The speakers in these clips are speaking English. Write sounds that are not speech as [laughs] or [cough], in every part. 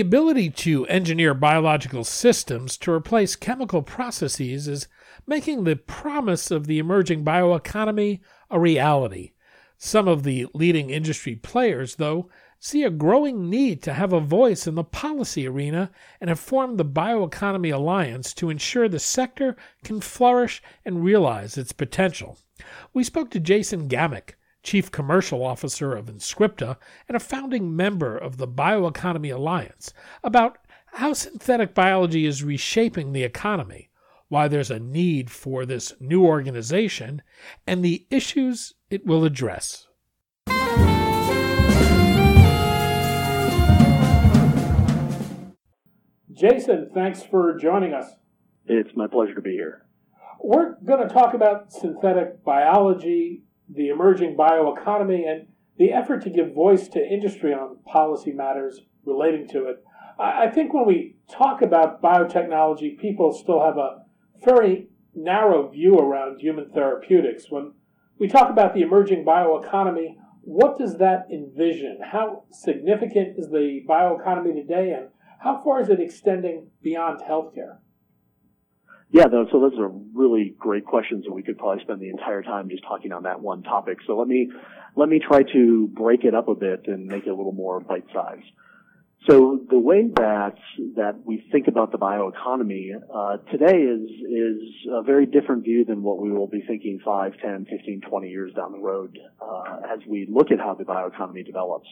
The ability to engineer biological systems to replace chemical processes is making the promise of the emerging bioeconomy a reality. Some of the leading industry players, though, see a growing need to have a voice in the policy arena and have formed the Bioeconomy Alliance to ensure the sector can flourish and realize its potential. We spoke to Jason Gammack, Chief Commercial Officer of Inscripta and a founding member of the Bioeconomy Alliance, about how synthetic biology is reshaping the economy, why there's a need for this new organization, and the issues it will address. Jason, thanks for joining us. It's my pleasure to be here. We're going to talk about synthetic biology, the emerging bioeconomy, and the effort to give voice to industry on policy matters relating to it. I think when we talk about biotechnology, people still have a very narrow view around human therapeutics. When we talk about the emerging bioeconomy, what does that envision? How significant is the bioeconomy today, and how far is it extending beyond healthcare? Yeah, so those are really great questions, and we could probably spend the entire time just talking on that one topic. So let me let me try to break it up a bit and make it a little more bite-sized. So the way that that we think about the bioeconomy uh, today is is a very different view than what we will be thinking 5, 10, 15, 20 years down the road uh, as we look at how the bioeconomy develops.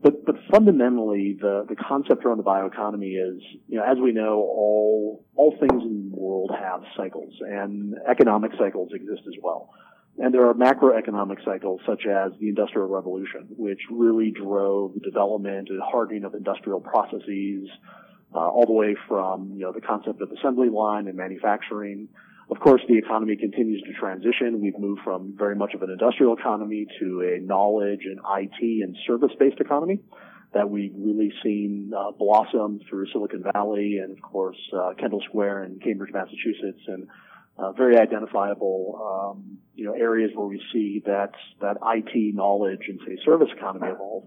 But, but fundamentally, the, the concept around the bioeconomy is, you know, as we know, all, all things in the world have cycles, and economic cycles exist as well. And there are macroeconomic cycles such as the Industrial Revolution, which really drove the development and hardening of industrial processes, uh, all the way from, you know, the concept of assembly line and manufacturing of course, the economy continues to transition. We've moved from very much of an industrial economy to a knowledge and IT and service-based economy that we've really seen uh, blossom through Silicon Valley and, of course, uh, Kendall Square in Cambridge, Massachusetts, and uh, very identifiable, um, you know, areas where we see that that IT knowledge and say service economy evolve.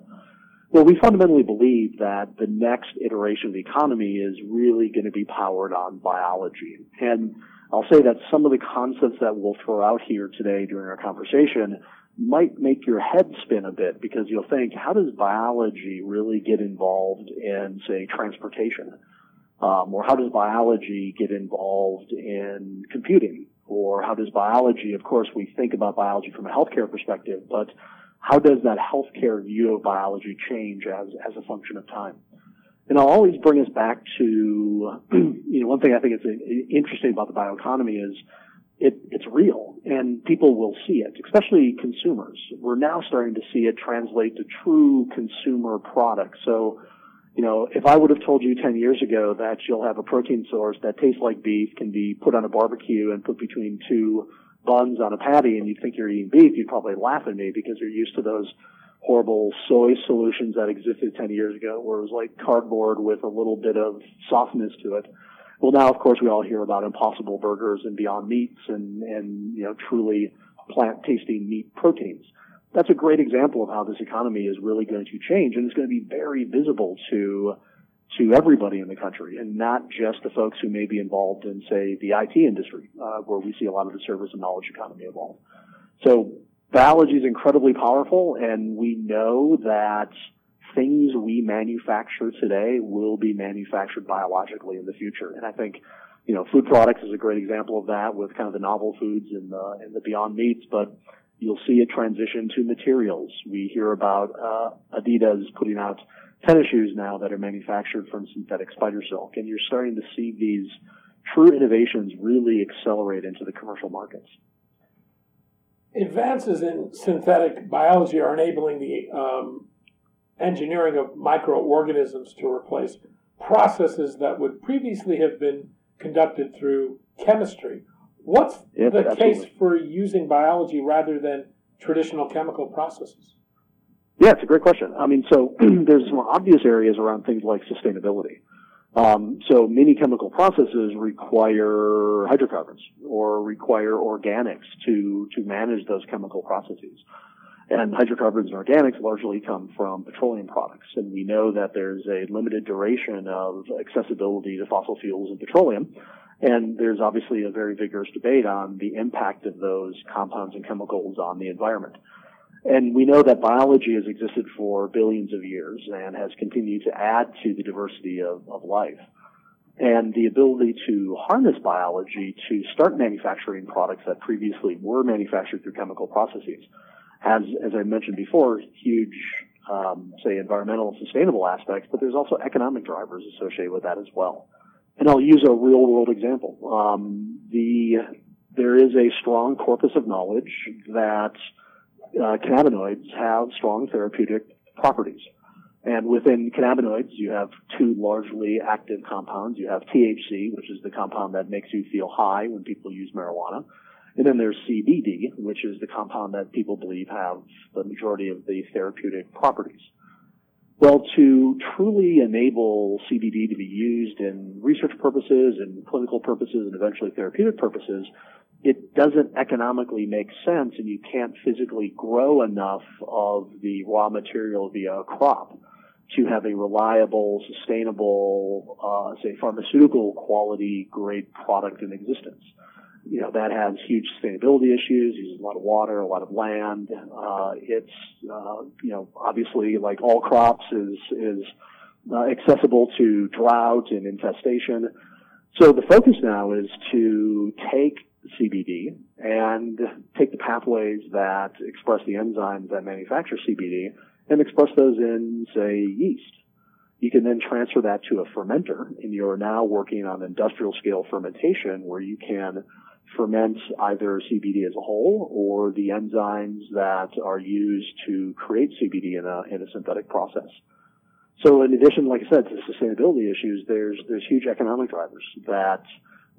Well, we fundamentally believe that the next iteration of the economy is really going to be powered on biology. And I'll say that some of the concepts that we'll throw out here today during our conversation might make your head spin a bit because you'll think, how does biology really get involved in, say, transportation? Um, or how does biology get involved in computing? Or how does biology, of course, we think about biology from a healthcare perspective, but how does that healthcare view of biology change as, as a function of time? And I'll always bring us back to, [clears throat] you know, one thing I think is interesting about the bioeconomy is it, it's real and people will see it, especially consumers. We're now starting to see it translate to true consumer products. So, you know, if I would have told you 10 years ago that you'll have a protein source that tastes like beef, can be put on a barbecue and put between two buns on a patty and you'd think you're eating beef, you'd probably laugh at me because you're used to those horrible soy solutions that existed 10 years ago where it was like cardboard with a little bit of softness to it. Well, now, of course, we all hear about impossible burgers and beyond meats and, and, you know, truly plant tasting meat proteins. That's a great example of how this economy is really going to change and it's going to be very visible to, to everybody in the country and not just the folks who may be involved in, say, the IT industry, uh, where we see a lot of the service and knowledge economy evolve. So biology is incredibly powerful, and we know that things we manufacture today will be manufactured biologically in the future. And I think, you know, food products is a great example of that with kind of the novel foods and the, and the Beyond Meats, but you'll see a transition to materials. We hear about uh, Adidas putting out tennis shoes now that are manufactured from synthetic spider silk, and you're starting to see these true innovations really accelerate into the commercial markets. Advances in synthetic biology are enabling the um, engineering of microorganisms to replace processes that would previously have been conducted through chemistry. What's yep, the absolutely. case for using biology rather than traditional chemical processes? Yeah, it's a great question. I mean, so [clears throat] there's some obvious areas around things like sustainability. Um, so many chemical processes require hydrocarbons or require organics to to manage those chemical processes. And hydrocarbons and organics largely come from petroleum products. And we know that there's a limited duration of accessibility to fossil fuels and petroleum. And there's obviously a very vigorous debate on the impact of those compounds and chemicals on the environment. And we know that biology has existed for billions of years and has continued to add to the diversity of, of life. And the ability to harness biology to start manufacturing products that previously were manufactured through chemical processes has, as I mentioned before, huge, um, say, environmental and sustainable aspects, but there's also economic drivers associated with that as well. And I'll use a real world example. Um, the there is a strong corpus of knowledge that uh, cannabinoids have strong therapeutic properties. And within cannabinoids, you have two largely active compounds. You have THC, which is the compound that makes you feel high when people use marijuana. And then there's CBD, which is the compound that people believe have the majority of the therapeutic properties. Well, to truly enable CBD to be used in research purposes and clinical purposes and eventually therapeutic purposes, it doesn't economically make sense and you can't physically grow enough of the raw material via a crop to have a reliable, sustainable, uh, say, pharmaceutical quality grade product in existence you know, that has huge sustainability issues, uses a lot of water, a lot of land. Uh, it's, uh, you know, obviously like all crops is, is uh, accessible to drought and infestation. So the focus now is to take CBD and take the pathways that express the enzymes that manufacture CBD and express those in, say, yeast. You can then transfer that to a fermenter and you're now working on industrial scale fermentation where you can ferment either CBD as a whole or the enzymes that are used to create CBD in a, in a synthetic process. So in addition, like I said, to the sustainability issues, there's, there's huge economic drivers that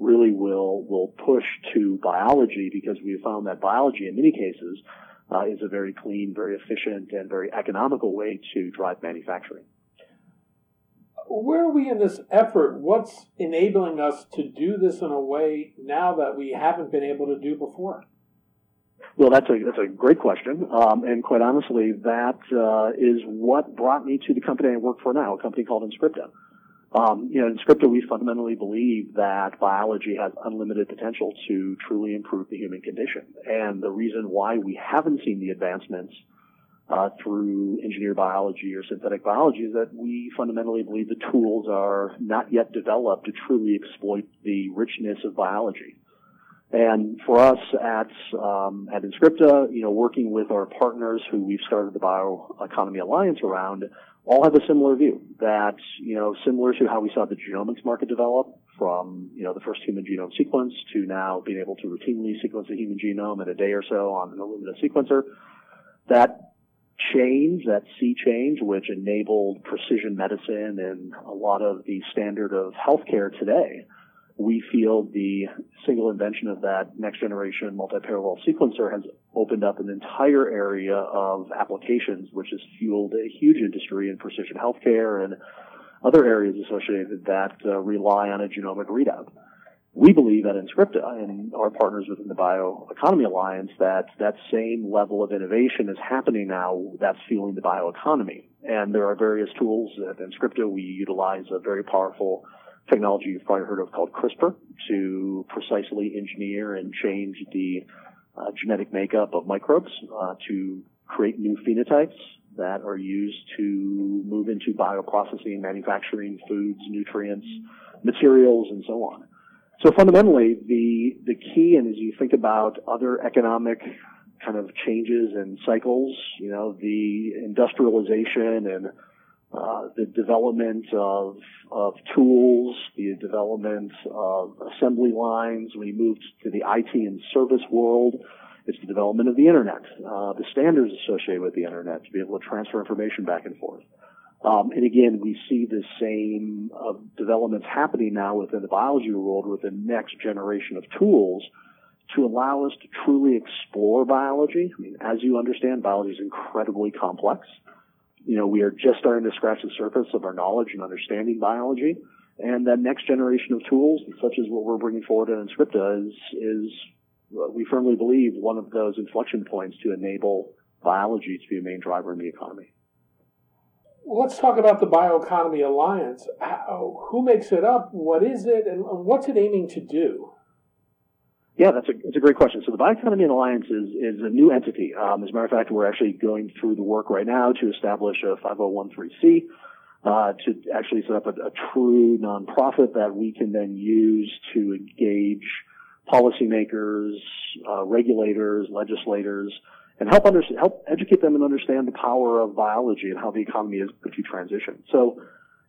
really will, will push to biology because we have found that biology in many cases uh, is a very clean, very efficient, and very economical way to drive manufacturing where are we in this effort? What's enabling us to do this in a way now that we haven't been able to do before? Well, that's a that's a great question, um, and quite honestly, that uh, is what brought me to the company I work for now, a company called Inscripta. Um, you know, Inscripta, we fundamentally believe that biology has unlimited potential to truly improve the human condition, and the reason why we haven't seen the advancements uh, through engineered biology or synthetic biology is that we fundamentally believe the tools are not yet developed to truly exploit the richness of biology. And for us at um, at Inscripta, you know, working with our partners who we've started the Bioeconomy Alliance around, all have a similar view that you know, similar to how we saw the genomics market develop from you know the first human genome sequence to now being able to routinely sequence a human genome in a day or so on an Illumina sequencer. That change, that sea change, which enabled precision medicine and a lot of the standard of healthcare today, we feel the single invention of that next generation multi-parallel sequencer has opened up an entire area of applications, which has fueled a huge industry in precision healthcare and other areas associated that uh, rely on a genomic readout we believe at Inscripta and our partners within the Bioeconomy Alliance that that same level of innovation is happening now that's fueling the bioeconomy. And there are various tools at Inscripta. We utilize a very powerful technology you've probably heard of called CRISPR to precisely engineer and change the uh, genetic makeup of microbes uh, to create new phenotypes that are used to move into bioprocessing, manufacturing foods, nutrients, materials, and so on. So fundamentally, the the key, and as you think about other economic kind of changes and cycles, you know, the industrialization and uh, the development of, of tools, the development of assembly lines. We moved to the IT and service world. It's the development of the internet, uh, the standards associated with the internet to be able to transfer information back and forth. Um, and again, we see the same uh, developments happening now within the biology world with the next generation of tools to allow us to truly explore biology. I mean, as you understand, biology is incredibly complex you know, we are just starting to scratch the surface of our knowledge and understanding biology. And that next generation of tools, such as what we're bringing forward in Inscripta, is, is we firmly believe one of those inflection points to enable biology to be a main driver in the economy. Let's talk about the Bioeconomy Alliance. How, who makes it up? What is it? And what's it aiming to do? Yeah, that's a, that's a great question. So the Bioeconomy Alliance is, is a new entity. Um, as a matter of fact, we're actually going through the work right now to establish a 5013C uh, to actually set up a, a, true nonprofit that we can then use to engage policymakers, uh, regulators, legislators, and help under, help educate them and understand the power of biology and how the economy is going to transition. So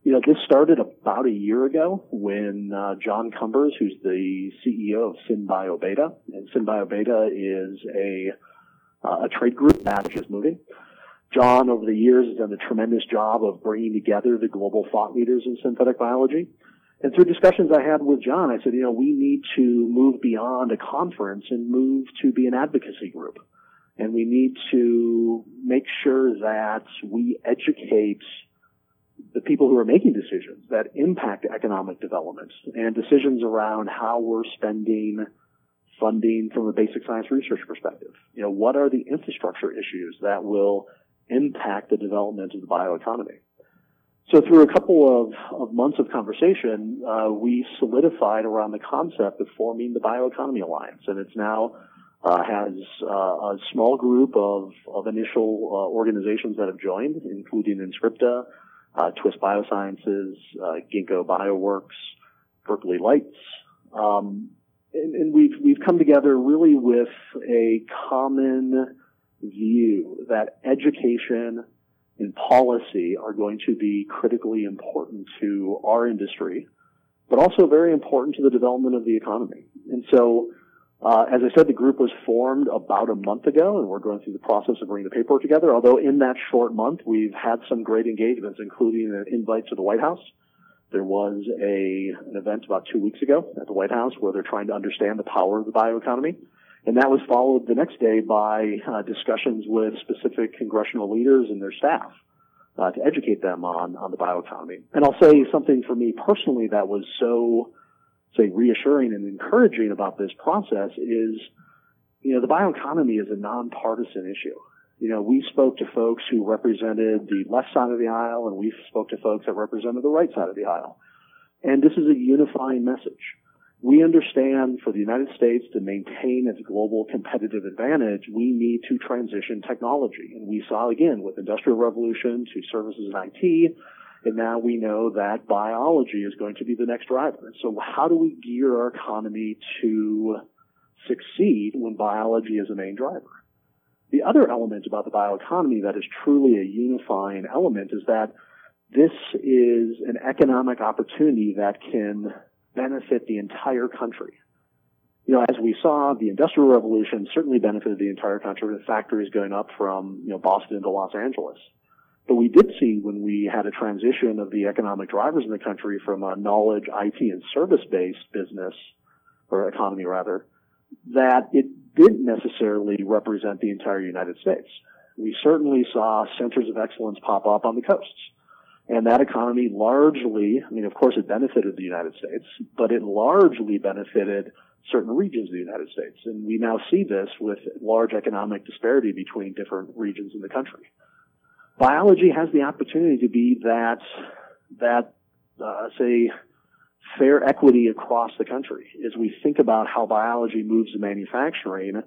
you know, this started about a year ago when uh, John Cumbers, who's the CEO of SynBioBeta, and SynBioBeta is a uh, a trade group that is moving. John, over the years, has done a tremendous job of bringing together the global thought leaders in synthetic biology. And through discussions I had with John, I said, you know, we need to move beyond a conference and move to be an advocacy group. And we need to make sure that we educate the people who are making decisions that impact economic development and decisions around how we're spending funding from a basic science research perspective. You know, what are the infrastructure issues that will impact the development of the bioeconomy? So through a couple of, of months of conversation, uh, we solidified around the concept of forming the Bioeconomy Alliance, and it's now uh, has uh, a small group of, of initial uh, organizations that have joined, including Inscripta, uh, Twist Biosciences, uh, Ginkgo Bioworks, Berkeley Lights. Um, and, and, we've, we've come together really with a common view that education and policy are going to be critically important to our industry, but also very important to the development of the economy. And so uh, as I said, the group was formed about a month ago, and we're going through the process of bringing the paperwork together. Although in that short month, we've had some great engagements, including an invite to the White House. There was a an event about two weeks ago at the White House where they're trying to understand the power of the bioeconomy, and that was followed the next day by uh, discussions with specific congressional leaders and their staff. Uh, to educate them on, on the bioeconomy. And I'll say something for me personally that was so say reassuring and encouraging about this process is, you know, the bioeconomy is a nonpartisan issue. You know, we spoke to folks who represented the left side of the aisle and we spoke to folks that represented the right side of the aisle. And this is a unifying message. We understand for the United States to maintain its global competitive advantage, we need to transition technology. And we saw again with industrial revolution to services and IT, and now we know that biology is going to be the next driver. So how do we gear our economy to succeed when biology is a main driver? The other element about the bioeconomy that is truly a unifying element is that this is an economic opportunity that can benefit the entire country. You know, as we saw, the Industrial Revolution certainly benefited the entire country with factories going up from, you know, Boston to Los Angeles. But we did see when we had a transition of the economic drivers in the country from a knowledge, IT, and service-based business, or economy rather, that it didn't necessarily represent the entire United States. We certainly saw centers of excellence pop up on the coasts. And that economy largely, I mean, of course it benefited the United States, but it largely benefited certain regions of the United States. And we now see this with large economic disparity between different regions in the country biology has the opportunity to be that that uh, say fair equity across the country as we think about how biology moves to manufacturing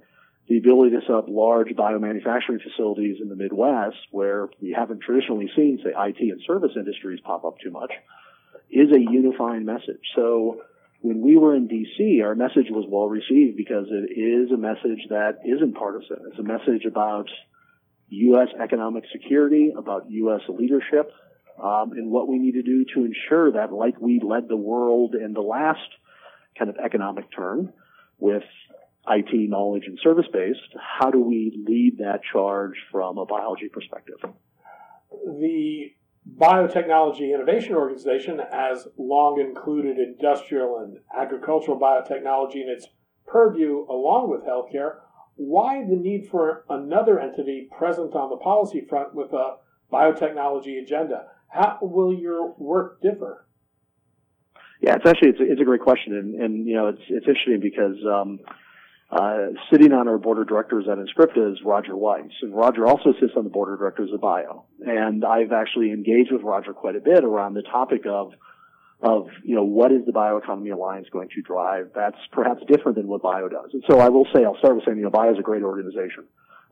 the ability to set up large biomanufacturing facilities in the Midwest, where we haven't traditionally seen, say, IT and service industries pop up too much, is a unifying message. So when we were in DC, our message was well received because it is a message that isn't partisan. It's a message about U.S. economic security, about U.S. leadership, um, and what we need to do to ensure that, like we led the world in the last kind of economic turn with IT knowledge and service based, how do we lead that charge from a biology perspective? The Biotechnology Innovation Organization has long included industrial and agricultural biotechnology in its purview along with healthcare. Why the need for another entity present on the policy front with a biotechnology agenda? How will your work differ? Yeah, it's actually it's a, it's a great question, and, and you know it's it's interesting because um, uh, sitting on our board of directors at Inscripta is Roger Weiss, and Roger also sits on the board of directors of Bio. And I've actually engaged with Roger quite a bit around the topic of of you know what is the bioeconomy alliance going to drive that's perhaps different than what bio does. And so i will say i'll start with saying you know bio is a great organization.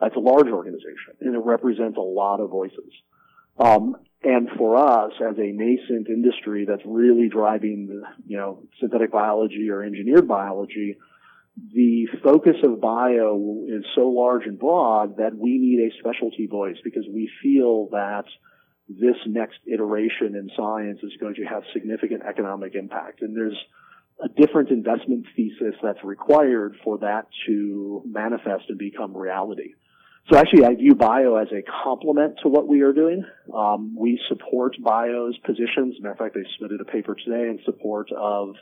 It's a large organization and it represents a lot of voices. Um, and for us as a nascent industry that's really driving you know synthetic biology or engineered biology the focus of bio is so large and broad that we need a specialty voice because we feel that this next iteration in science is going to have significant economic impact. And there's a different investment thesis that's required for that to manifest and become reality. So actually, I view bio as a complement to what we are doing. Um, we support bio's positions. matter of fact, they submitted a paper today in support of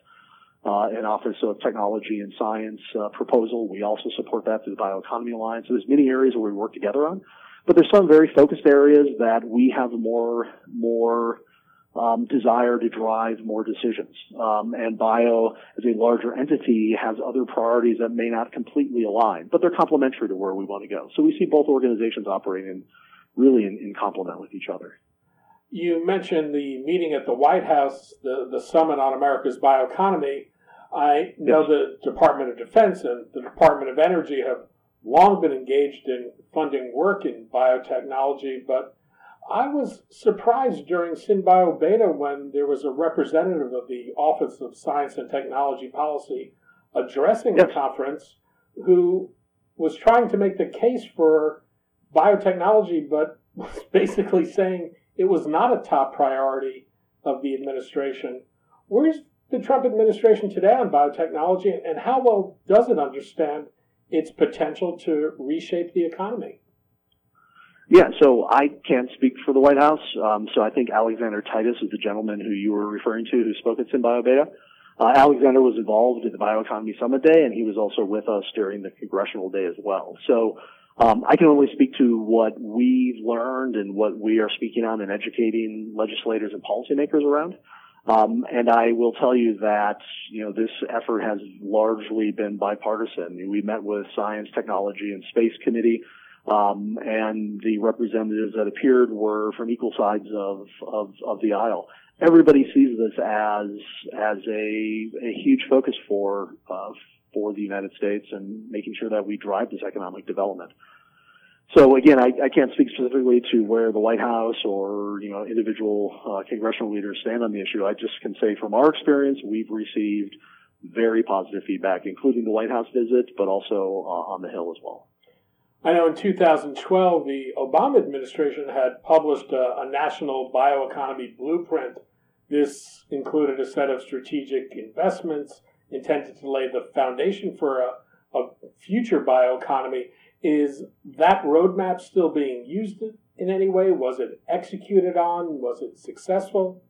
uh, an Office of Technology and Science uh, proposal. We also support that through the Bioeconomy Alliance. So there's many areas where we work together on, but there's some very focused areas that we have more more um, desire to drive more decisions. Um, and Bio, as a larger entity, has other priorities that may not completely align, but they're complementary to where we want to go. So we see both organizations operating really in, in complement with each other. You mentioned the meeting at the White House, the, the Summit on America's Bioeconomy. I know the Department of Defense and the Department of Energy have long been engaged in funding work in biotechnology, but I was surprised during SynBioBeta when there was a representative of the Office of Science and Technology Policy addressing yes. the conference who was trying to make the case for biotechnology, but [laughs] was basically saying it was not a top priority of the administration. Where's the Trump administration today on biotechnology, and how well does it understand its potential to reshape the economy? Yeah, so I can't speak for the White House. Um, so I think Alexander Titus is the gentleman who you were referring to who spoke at SynBioBeta. Uh, Alexander was involved in the Bioeconomy Summit Day, and he was also with us during the Congressional Day as well. So um, I can only speak to what we've learned and what we are speaking on and educating legislators and policymakers around. Um, and I will tell you that, you know, this effort has largely been bipartisan. We met with Science, Technology, and Space Committee, um, and the representatives that appeared were from equal sides of, of, of the aisle. Everybody sees this as as a, a huge focus for uh, for the United States and making sure that we drive this economic development. So again, I, I, can't speak specifically to where the White House or you know individual uh, congressional leaders stand on the issue. I just can say from our experience, we've received very positive feedback, including the White House visit, but also uh, on the Hill as well. I know in 2012, the Obama administration had published a, a national bioeconomy blueprint. This included a set of strategic investments intended to lay the foundation for a, a future bioeconomy. Is that roadmap still being used in any way? Was it executed on? Was it successful?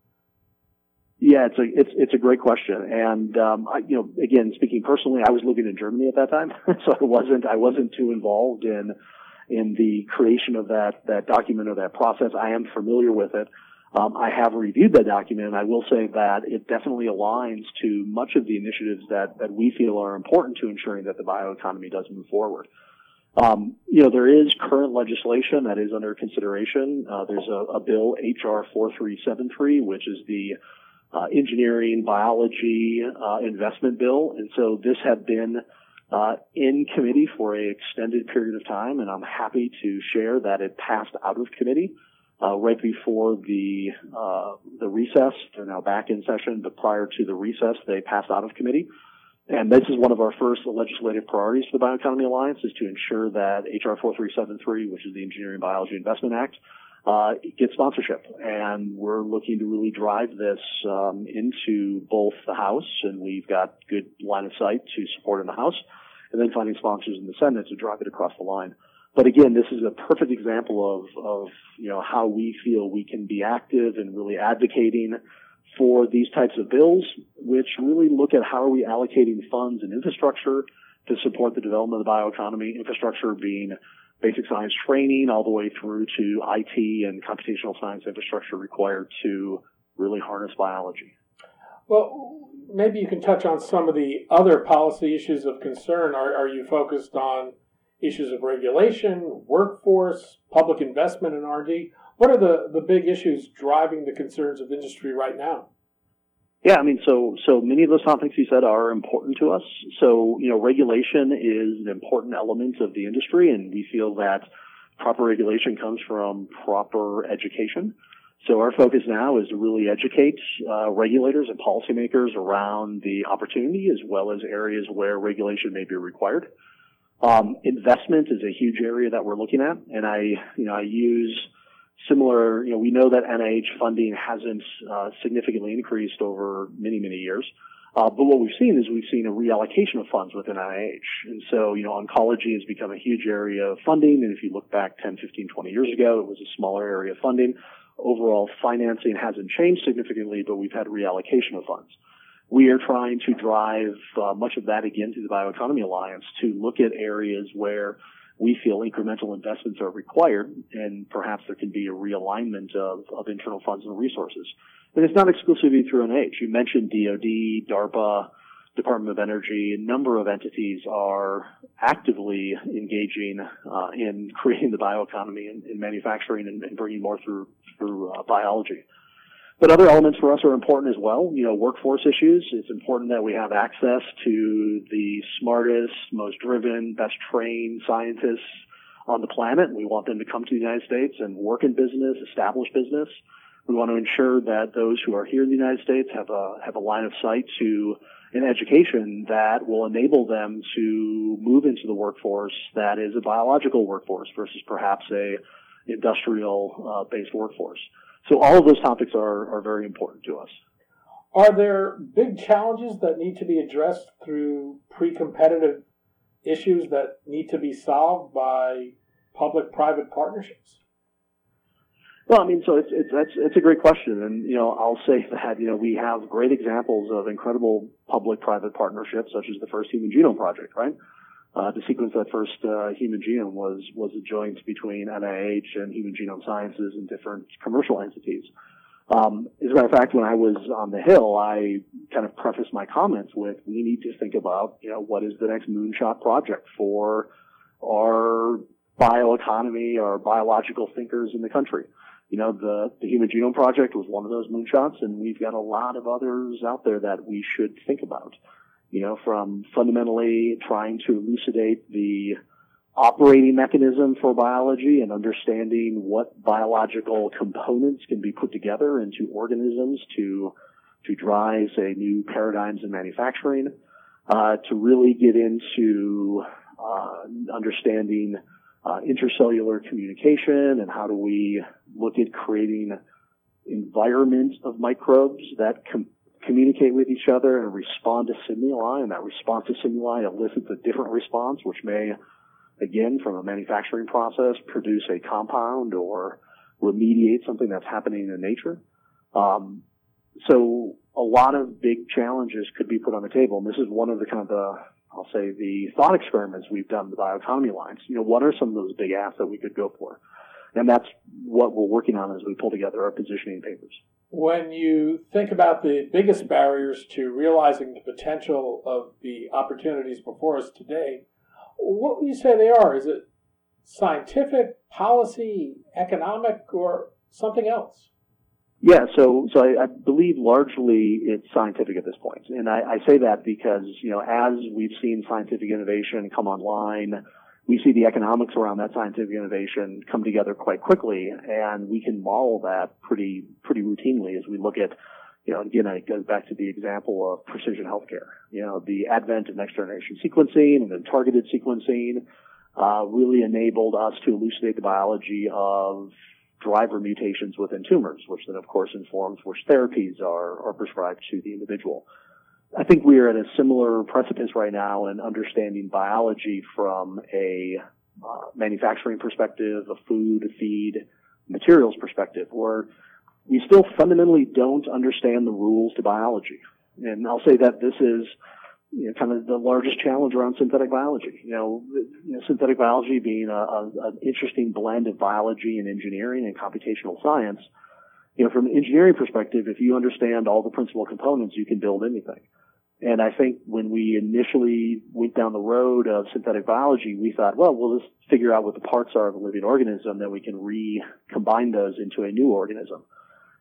Yeah, it's a it's it's a great question, and um, I, you know, again, speaking personally, I was living in Germany at that time, [laughs] so I wasn't I wasn't too involved in in the creation of that that document or that process. I am familiar with it. Um, I have reviewed that document, and I will say that it definitely aligns to much of the initiatives that that we feel are important to ensuring that the bioeconomy does move forward. Um, you know, there is current legislation that is under consideration. Uh, there's a, a, bill, HR 4373, which is the uh, engineering biology uh, investment bill. And so this had been uh, in committee for an extended period of time, and I'm happy to share that it passed out of committee uh, right before the uh, the recess. They're now back in session, but prior to the recess, they passed out of committee. And this is one of our first legislative priorities for the Bioeconomy Alliance is to ensure that HR 4373, which is the Engineering Biology Investment Act, uh, gets sponsorship. And we're looking to really drive this um, into both the House, and we've got good line of sight to support in the House, and then finding sponsors in the Senate to drive it across the line. But again, this is a perfect example of, of you know how we feel we can be active and really advocating for these types of bills, which really look at how are we allocating funds and infrastructure to support the development of the bioeconomy, infrastructure being basic science training all the way through to IT and computational science infrastructure required to really harness biology. Well, maybe you can touch on some of the other policy issues of concern. Are, are you focused on issues of regulation, workforce, public investment in R&D? What are the, the big issues driving the concerns of industry right now? Yeah, I mean, so so many of those topics you said are important to us. So you know, regulation is an important element of the industry, and we feel that proper regulation comes from proper education. So our focus now is to really educate uh, regulators and policymakers around the opportunity as well as areas where regulation may be required. Um, investment is a huge area that we're looking at, and I, you know, I use similar. You know, we know that NIH funding hasn't uh, significantly increased over many, many years. Uh, but what we've seen is we've seen a reallocation of funds within NIH. And so, you know, oncology has become a huge area of funding. And if you look back 10, 15, 20 years ago, it was a smaller area of funding. Overall financing hasn't changed significantly, but we've had reallocation of funds we are trying to drive uh, much of that again through the Bioeconomy Alliance to look at areas where we feel incremental investments are required and perhaps there can be a realignment of, of internal funds and resources. And it's not exclusively through NIH. You mentioned DOD, DARPA, Department of Energy, a number of entities are actively engaging uh, in creating the bioeconomy and, and manufacturing and, and, bringing more through through uh, biology. But other elements for us are important as well. You know, workforce issues. It's important that we have access to the smartest, most driven, best trained scientists on the planet. We want them to come to the United States and work in business, establish business. We want to ensure that those who are here in the United States have a have a line of sight to an education that will enable them to move into the workforce that is a biological workforce versus perhaps a industrial uh, based workforce. So all of those topics are, are very important to us. Are there big challenges that need to be addressed through pre-competitive issues that need to be solved by public-private partnerships? Well, I mean, so it's it's that's it's a great question, and you know, I'll say [laughs] that you know we have great examples of incredible public-private partnerships, such as the first Human Genome Project, right? Uh, to sequence that first uh, human genome was was a joint between NIH and Human Genome Sciences and different commercial entities. Um, as a matter of fact, when I was on the Hill, I kind of prefaced my comments with, "We need to think about, you know, what is the next moonshot project for our bioeconomy, our biological thinkers in the country." You know, the the Human Genome Project was one of those moonshots, and we've got a lot of others out there that we should think about you know, from fundamentally trying to elucidate the operating mechanism for biology and understanding what biological components can be put together into organisms to to drive, say, new paradigms in manufacturing, uh, to really get into uh, understanding uh, intercellular communication and how do we look at creating environment of microbes that com- communicate with each other and respond to stimuli, and that response to stimuli elicits a different response, which may, again, from a manufacturing process, produce a compound or remediate something that's happening in nature. Um, so a lot of big challenges could be put on the table, and this is one of the kind of the I'll say the thought experiments we've done with the Bioeconomy Alliance. You know, what are some of those big asks that we could go for? And that's what we're working on as we pull together our positioning papers when you think about the biggest barriers to realizing the potential of the opportunities before us today, what would you say they are? Is it scientific, policy, economic, or something else? Yeah, so so I, I, believe largely it's scientific at this point, and I, I, say that because you know as we've seen scientific innovation come online, we see the economics around that scientific innovation come together quite quickly, and we can model that pretty pretty routinely as we look at you know again it goes back to the example of precision healthcare. You know the advent of next generation sequencing and then targeted sequencing uh, really enabled us to elucidate the biology of driver mutations within tumors, which then of course informs which therapies are, are prescribed to the individual. I think we are at a similar precipice right now in understanding biology from a uh, manufacturing perspective, a food, a feed, materials perspective, where we still fundamentally don't understand the rules to biology. And I'll say that this is you know, kind of the largest challenge around synthetic biology. You know, you know synthetic biology being a, a, an interesting blend of biology and engineering and computational science. You know, from an engineering perspective, if you understand all the principal components, you can build anything. And I think when we initially went down the road of synthetic biology, we thought, well, we'll just figure out what the parts are of a living organism, then we can recombine those into a new organism.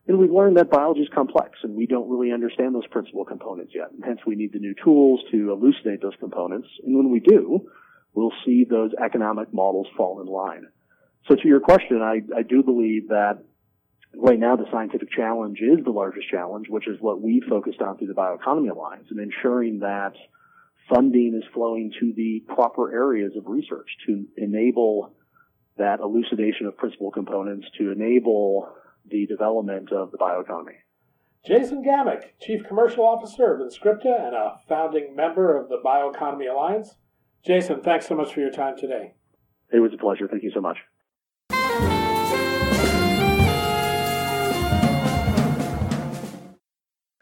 And we've learned that biology is complex and we don't really understand those principal components yet. And hence we need the new tools to elucidate those components. And when we do, we'll see those economic models fall in line. So to your question, I, I do believe that right now the scientific challenge is the largest challenge, which is what we focused on through the Bioeconomy Alliance and ensuring that funding is flowing to the proper areas of research to enable that elucidation of principal components, to enable the development of the bioeconomy. Jason Gammack, Chief Commercial Officer of Inscripta and a founding member of the Bioeconomy Alliance. Jason, thanks so much for your time today. It was a pleasure. Thank you so much.